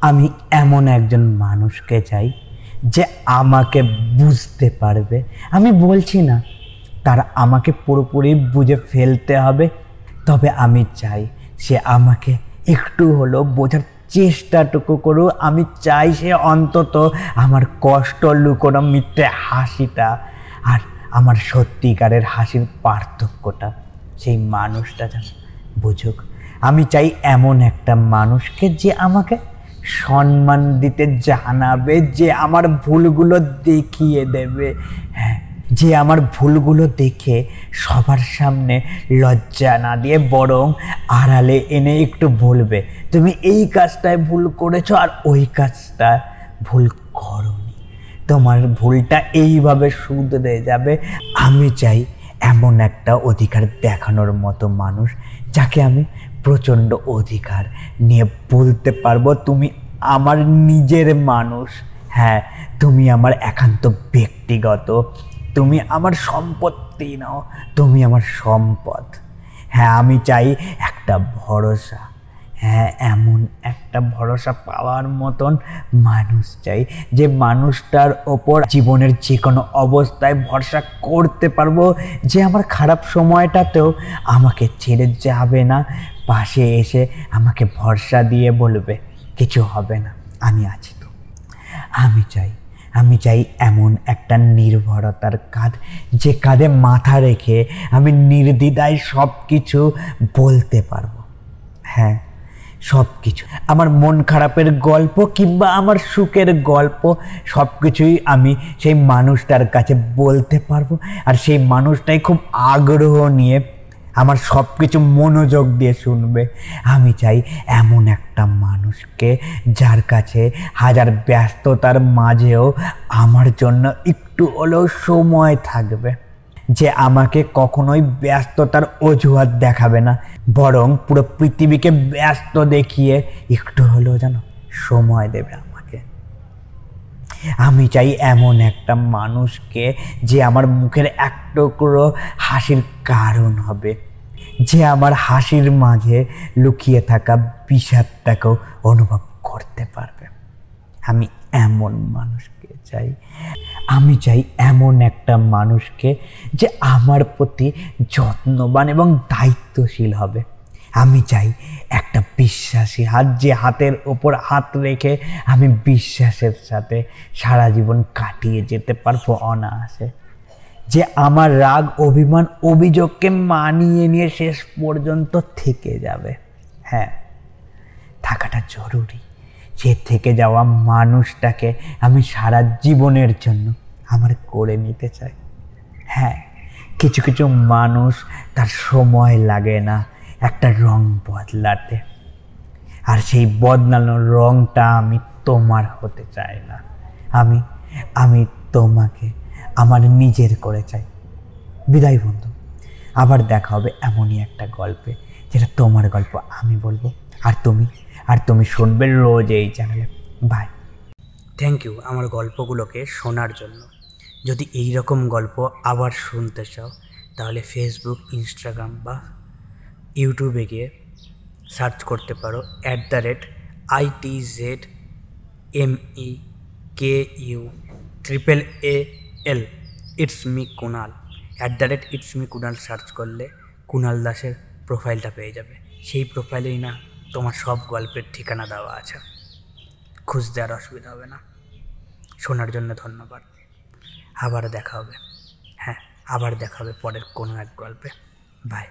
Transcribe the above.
আমি এমন একজন মানুষকে চাই যে আমাকে বুঝতে পারবে। আমি বলছি না, তার আমাকে পুরোপুরি বুঝে ফেলতে হবে। তবে আমি চাই সে আমাকে একটু হলেও বোঝার চেষ্টাটুকু করুক। আমি চাই সে অন্তত আমার কষ্ট লুকোনো মিথ্যে হাসিটা আর আমার সত্যিকারের হাসির পার্থক্যটা সেই মানুষটা যেন বুঝুক। আমি চাই এমন একটা মানুষকে যে আমাকে সম্মান দিতে জানাবে, যে আমার ভুলগুলো দেখিয়ে দেবে। হ্যাঁ যে আমার ভুলগুলো দেখে সবার সামনে লজ্জা না দিয়ে বরং আড়ালে এনে একটু বলবে, তুমি এই কাজটায় ভুল করেছ আর ওই কাজটা ভুল করনি। তোমার ভুলটা এইভাবে শুধরে যাবে। আমি চাই এমন একটা অধিকার দেখানোর মতো মানুষ, যাকে আমি প্রচণ্ড অধিকার নিয়ে বলতে পারব, তুমি আমার নিজের মানুষ। হ্যাঁ তুমি আমার একান্ত ব্যক্তিগত। তুমি আমার সম্পত্তি নাও, তুমি আমার সম্পদ। হ্যাঁ আমি চাই একটা ভরসা। হ্যাঁ এমন একটা ভরসা পাওয়ার মতন মানুষ চাই যে মানুষটার ওপর জীবনের যে কোনো অবস্থায় ভরসা করতে পারব যে আমার খারাপ সময়টাতেও আমাকে ছেড়ে যাবে না, পাশে এসে আমাকে ভরসা দিয়ে বলবে, কিছু হবে না, আমি আছি তো। আমি চাই আমি চাই এমন একটা নির্ভরতার কাঁধ যে কাঁধে মাথা রেখে আমি নির্দ্বিধায় সব কিছু বলতে পারব। সব কিছু আমার মন খারাপের গল্প কিংবা আমার সুখের গল্প সব কিছুই আমি সেই মানুষটার কাছে বলতে পারব। আর সেই মানুষটাই খুব আগ্রহ নিয়ে আমার সব কিছু মনোযোগ দিয়ে শুনবে। আমি চাই এমন একটা মানুষকে যার কাছে হাজার ব্যস্ততার মাঝেও আমার জন্য একটু হলেও সময় থাকবে। যে আমাকে কখনোই ব্যস্ততার অজুহাত দেখাবে না, বরং পুরো পৃথিবীকে ব্যস্ত দেখিয়ে একটু হলেও যেন সময় দেবে আমাকে। আমি চাই এমন একটা মানুষকে যে আমার মুখের এক টুকরো হাসির কারণ হবে, যে আমার হাসির মাঝে লুকিয়ে থাকা বিষাদটাকেও অনুভব করতে পারবে। আমি এমন মানুষকে চাই। আমি চাই এমন একটা মানুষকে যে আমার প্রতি যত্নবান এবং দায়িত্বশীল হবে। আমি চাই একটা বিশ্বাসী হাত যে হাতের ওপর হাত রেখে আমি বিশ্বাসের সাথে সারা জীবন কাটিয়ে যেতে পারব অনায়াসে। যে আমার রাগ, অভিমান, অভিযোগকে মানিয়ে নিয়ে শেষ পর্যন্ত থেকে যাবে। হ্যাঁ থাকাটা জরুরি। সে থেকে যাওয়া মানুষটাকে আমি সারা জীবনের জন্য আমার করে নিতে চাই। হ্যাঁ কিছু কিছু মানুষ তার সময় লাগে না একটা রং বদলাতে। আর সেই বদলানোর রংটা আমি তোমার হতে চাই না। আমি আমি তোমাকে, আমার নিজের করে চাই। বিদায় বন্ধু, আবার দেখা হবে এমনই একটা গল্পে, যেটা তোমার গল্প আমি বলব। আর তুমি? আর তুমি শুনবে রোজ এই চ্যানেলে বাই থ্যাংক ইউ আমার গল্পগুলোকে শোনার জন্য। যদি এই রকম গল্প আবার শুনতে চাও, তাহলে ফেসবুক ইনস্টাগ্রাম বা ইউটিউবে গিয়ে সার্চ করতে পারো। At the rate IT Z M E K U triple A L it's me Kunal at the rate it's me Kunal search করলে কুনাল দাসের প্রোফাইলটা পেয়ে যাবে। সেই প্রোফাইলেই না তোমার সব গল্পের ঠিকানা দেওয়া আছে। খুঁজতে আর অসুবিধা হবে না। শোনার জন্য ধন্যবাদ। আবার দেখা হবে। হ্যাঁ আবার দেখা হবে পরের কোনো এক গল্পে। বাই